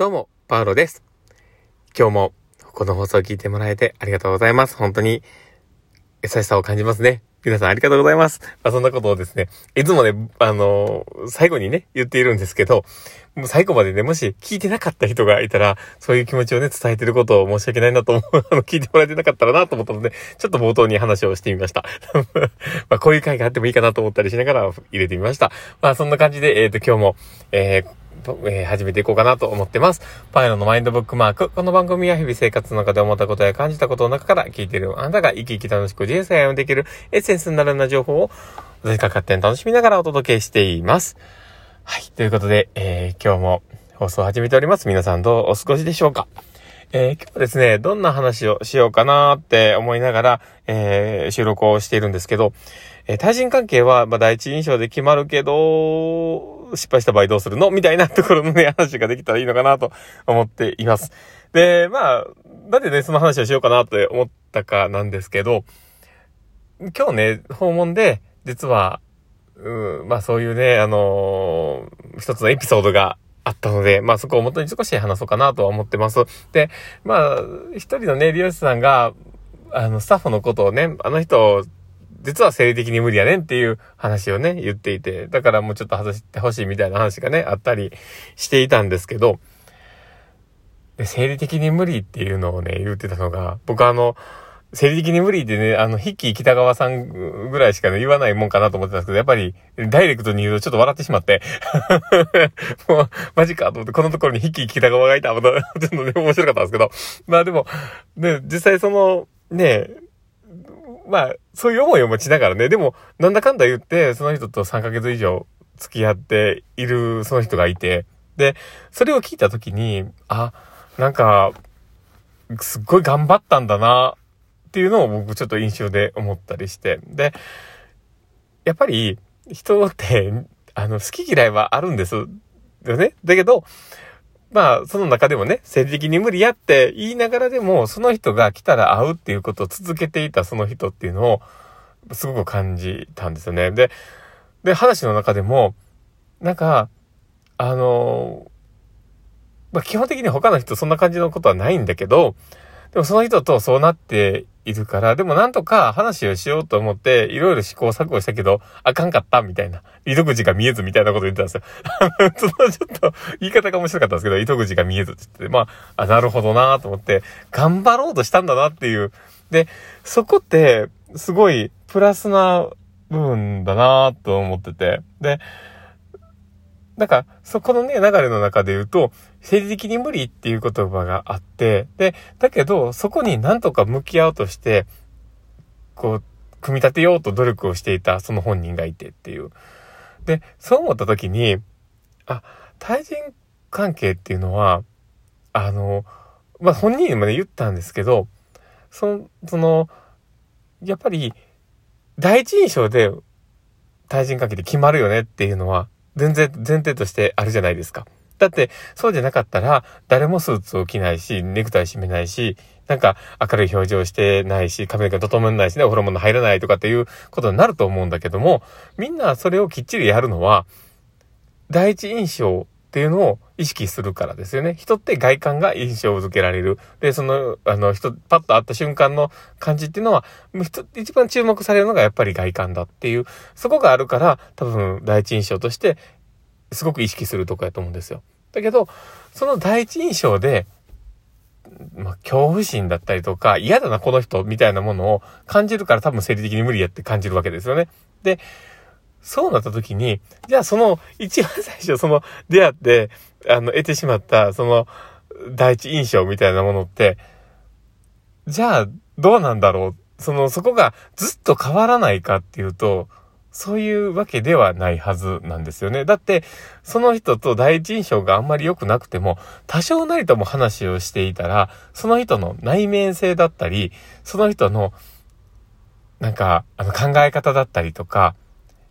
どうも、パウロです。今日もこの放送を聞いてもらえてありがとうございます。本当に優しさを感じますね。皆さんありがとうございます。まあ、そんなことをですね、いつもね、あのー最後にね、言っているんですけど、もう最後までね、もし聞いてなかった人がいたら、そういう気持ちをね、伝えてることを申し訳ないなと思う、あの、聞いてもらえてなかったらなと思ったので、ちょっと冒頭に話をしてみました。まあ、こういう回があってもいいかなと思ったりしながら入れてみました。まあ、そんな感じで、えっ、と、今日も、えーえー始めていこうかなと思ってます。パイロのマインドブックマーク。この番組は日々生活の中で思ったことや感じたことの中から聞いているあなたが生き生き楽しく人生をできるエッセンスになるような情報を、ぜひか勝手に楽しみながらお届けしています。はい。ということで、えー今日も放送を始めております。皆さんどうお過ごしでしょうか？えー今日はですね、どんな話をしようかなって思いながら、えー収録をしているんですけど、えー対人関係は、まあ、第一印象で決まるけど、失敗した場合どうするのみたいなところのね、話ができたらいいのかなと思っています。で、まあ、なんでね、その話をしようかなって思ったかなんですけど、今日ね、訪問で、実は、うん、まあそういうね、あのー一つのエピソードがあったので、まあそこを元に少し話そうかなとは思ってます。で、まあ、一人のね、利用者さんが、あの、スタッフのことをね、あの人、実は生理的に無理やねんっていう話をね、言っていて、だからもうちょっと外してほしいみたいな話がね、あったりしていたんですけど、で生理的に無理っていうのをね、言ってたのが、僕あの、生理的に無理ってね、あの、ヒッキー北川さんぐらいしかね、言わないもんかなと思ってたんですけど、やっぱり、ダイレクトに言うとちょっと笑ってしまって、もう、マジかと思って、このところにヒッキー北川がいた、ま、ちょっとね、面白かったんですけど、まあでも、ね、実際その、ね、まあ、そういう思いを持ちながらね、でも、なんだかんだ言って、その人と3ヶ月以上付き合っているその人がいて、で、それを聞いたときに、あ、なんか、すっごい頑張ったんだな、っていうのを僕ちょっと印象で思ったりして。で、やっぱり人って、あの、好き嫌いはあるんです。よね。だけど、まあ、その中でもね、生理的に無理やって言いながらでも、その人が来たら会うっていうことを続けていたその人っていうのを、すごく感じたんですよね。で、で、話の中でも、なんか、あの、まあ、基本的に他の人そんな感じのことはないんだけど、でもその人とそうなっているから、でもなんとか話をしようと思って、いろいろ試行錯誤したけど、あかんかったみたいな。糸口が見えずみたいなこと言ってたんですよ。そのちょっと言い方が面白かったんですけど、糸口が見えずって言って、まあ、あ、なるほどなと思って、頑張ろうとしたんだなっていう。で、そこって、すごいプラスな部分だなと思ってて。で、なんか、そこのね、流れの中で言うと、生理的に無理っていう言葉があって、で、だけど、そこになんとか向き合おうとして、こう、組み立てようと努力をしていたその本人がいてっていう。で、そう思った時に、あ、対人関係っていうのは、あの、まあ、本人にもね、言ったんですけど、その、その、やっぱり、第一印象で対人関係で決まるよねっていうのは、全然前提としてあるじゃないですか。だって、そうじゃなかったら、誰もスーツを着ないし、ネクタイ締めないし、なんか明るい表情してないし、髪の毛整えないしね、お風呂物入らないとかっていうことになると思うんだけども、みんなそれをきっちりやるのは、第一印象っていうのを意識するからですよね。人って外観が印象を付けられる。で、その、あの、人、パッと会った瞬間の感じっていうのは、一番注目されるのがやっぱり外観だっていう、そこがあるから、多分第一印象として、すごく意識するとこやと思うんですよ。だけど、その第一印象で、まあ、恐怖心だったりとか、嫌だな、この人、みたいなものを感じるから多分生理的に無理やって感じるわけですよね。で、そうなった時に、じゃあその、一番最初その出会って、あの、得てしまった、その、第一印象みたいなものって、じゃあ、どうなんだろうその、そこがずっと変わらないかっていうと、そういうわけではないはずなんですよね。だって、その人と第一印象があんまり良くなくても、多少なりとも話をしていたら、その人の内面性だったり、その人の、なんか、あの考え方だったりとか、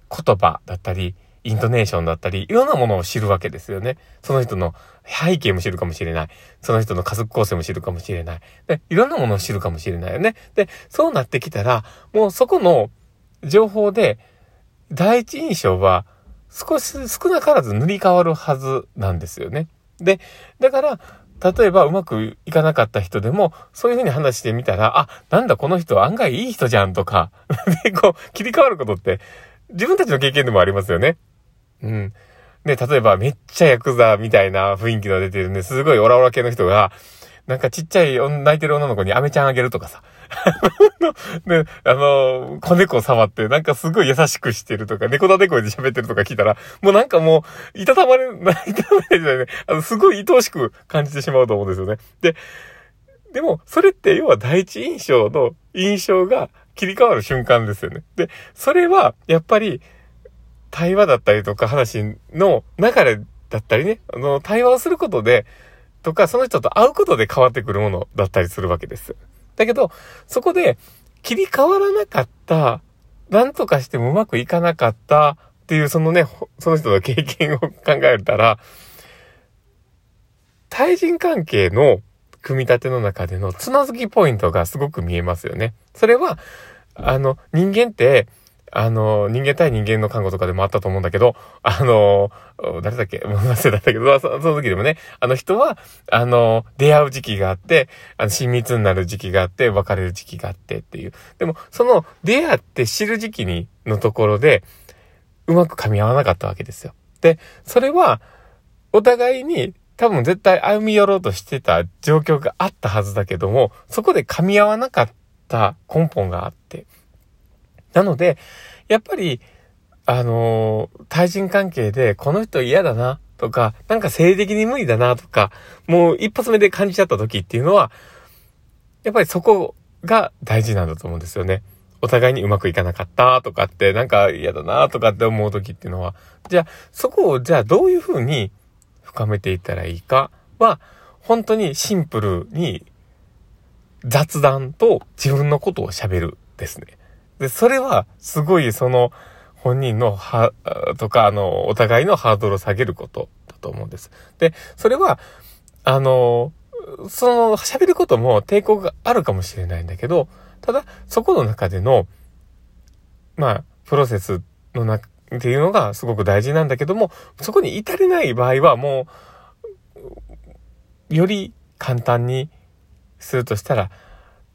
言葉だったり、イントネーションだったり、いろんなものを知るわけですよね。その人の背景も知るかもしれない。その人の家族構成も知るかもしれない。で、いろんなものを知るかもしれないよね。で、そうなってきたら、もうそこの情報で、第一印象は少し少なからず塗り替わるはずなんですよね。で、だから、例えばうまくいかなかった人でも、そういうふうに話してみたら、あ、なんだこの人案外いい人じゃんとか、で、こう、切り替わることって、自分たちの経験でもありますよね。うん。で、例えばめっちゃヤクザみたいな雰囲気の出てるね、すごいオラオラ系の人が、なんかちっちゃい泣いてる女の子にアメちゃんあげるとかさ。で、あの、子猫触って、なんかすごい優しくしてるとか、猫だ猫で喋ってるとか聞いたら、もうなんかもう、いたたまれ、ないたたまれないね。あの、すごい愛おしく感じてしまうと思うんですよね。で、でも、それって要は第一印象の印象が切り替わる瞬間ですよね。で、それは、やっぱり、対話だったりとか話の流れだったりね、あの、対話をすることで、とか、その人と会うことで変わってくるものだったりするわけです。だけど、そこで切り替わらなかった、なんとかしてもうまくいかなかったっていう、そのね、その人の経験を考えたら、対人関係の組み立ての中でのつまずきポイントがすごく見えますよね。それは、あの、人間って、あの、人間対人間の看護とかでもあったと思うんだけど、あの、誰だっけ？忘れたんだけど、その時でもね、あの人は、あの、出会う時期があって、あの、親密になる時期があって、別れる時期があってっていう。でも、その、出会って知る時期に、のところで、うまく噛み合わなかったわけですよ。で、それは、お互いに、多分絶対歩み寄ろうとしてた状況があったはずだけども、そこで噛み合わなかった根本があって、なので、やっぱり、あのー、対人関係でこの人嫌だなとか、なんか生理的に無理だなとか、もう一発目で感じちゃった時っていうのは、やっぱりそこが大事なんだと思うんですよね。お互いにうまくいかなかったとかって、なんか嫌だなとかって思う時っていうのは、じゃあそこをじゃあどういうふうに深めていったらいいかは、本当にシンプルに雑談と自分のことを喋るですね。で、それは、すごいその、本人の、は、とか、あの、お互いのハードルを下げることだと思うんです。で、それは、あの、その、喋ることも抵抗があるかもしれないんだけど、ただ、そこの中での、まあ、プロセスのな、っていうのがすごく大事なんだけども、そこに至れない場合はもう、より簡単にするとしたら、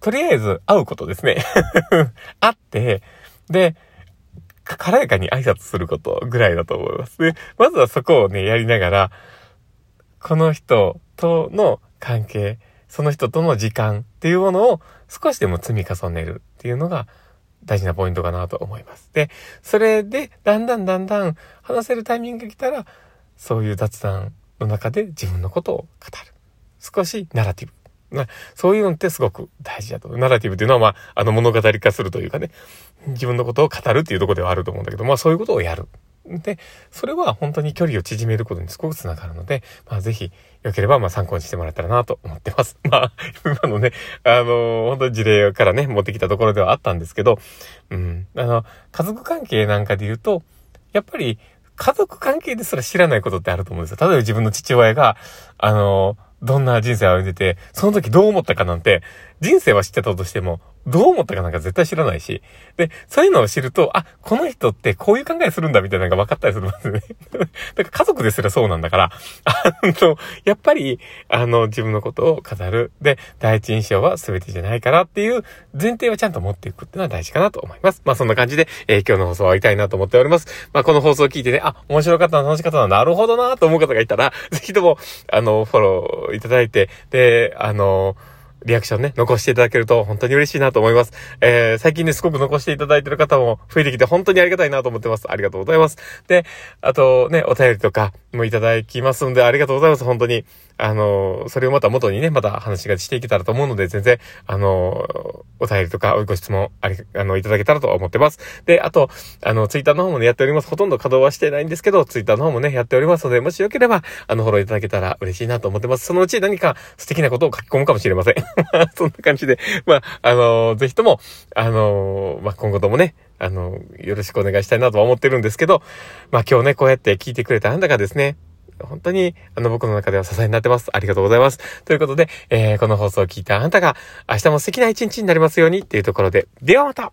とりあえず会うことですね。会って、で、軽やかに挨拶することぐらいだと思います。で、まずはそこをね、やりながら、この人との関係、その人との時間っていうものを少しでも積み重ねるっていうのが大事なポイントかなと思います。で、それでだんだんだんだん話せるタイミングが来たら、そういう雑談の中で自分のことを語る。少しナラティブな、そういうのってすごく大事だと。ナラティブっていうのは、まあ、あの物語化するというかね、自分のことを語るっていうとこではあると思うんだけど、まあそういうことをやる。で、それは本当に距離を縮めることにすごくつながるので、まあぜひ、よければまあ参考にしてもらったらなと思ってます。まあ、今のね、あの、本当に事例からね、持ってきたところではあったんですけど、うん、あの、家族関係なんかで言うと、やっぱり、家族関係ですら知らないことってあると思うんですよ。例えば自分の父親が、あの、どんな人生を歩んでて、その時どう思ったかなんて、人生は知ってたとしても、どう思ったかなんか絶対知らないし。で、そういうのを知ると、あ、この人ってこういう考えするんだみたいなのが分かったりするんですよね。だから家族ですらそうなんだから、あの、やっぱり、あの、自分のことを語る。で、第一印象は全てじゃないからっていう前提をちゃんと持っていくっていうのは大事かなと思います。まあそんな感じで、えー、今日の放送は終わりたいなと思っております。まあこの放送を聞いてね、あ、面白かったな、楽しかったな、なるほどなと思う方がいたら、ぜひとも、あの、フォローいただいて、で、あの、リアクションね、残していただけると本当に嬉しいなと思います。えー、最近ね、すごく残していただいてる方も増えてきて本当にありがたいなと思ってます。ありがとうございます。で、あとね、お便りとかもいただきますんで、ありがとうございます。本当に。あの、それをまた元にね、また話がしていけたらと思うので、全然、あの、お便りとか、ご質問、あり、あの、いただけたらと思ってます。で、あと、あの、ツイッターの方もね、やっております。ほとんど稼働はしてないんですけど、ツイッターの方もね、やっておりますので、もしよければ、あの、フォローいただけたら嬉しいなと思ってます。そのうち何か素敵なことを書き込むかもしれません。そんな感じで、まあ、あの、ぜひとも、あの、まあ、今後ともね、あの、よろしくお願いしたいなとは思ってるんですけど、まあ今日ね、こうやって聞いてくれたあんたがですね、本当に、あの、僕の中では支えになってます。ありがとうございます。ということで、えー、この放送を聞いたあなたが、明日も素敵な一日になりますようにっていうところで、ではまた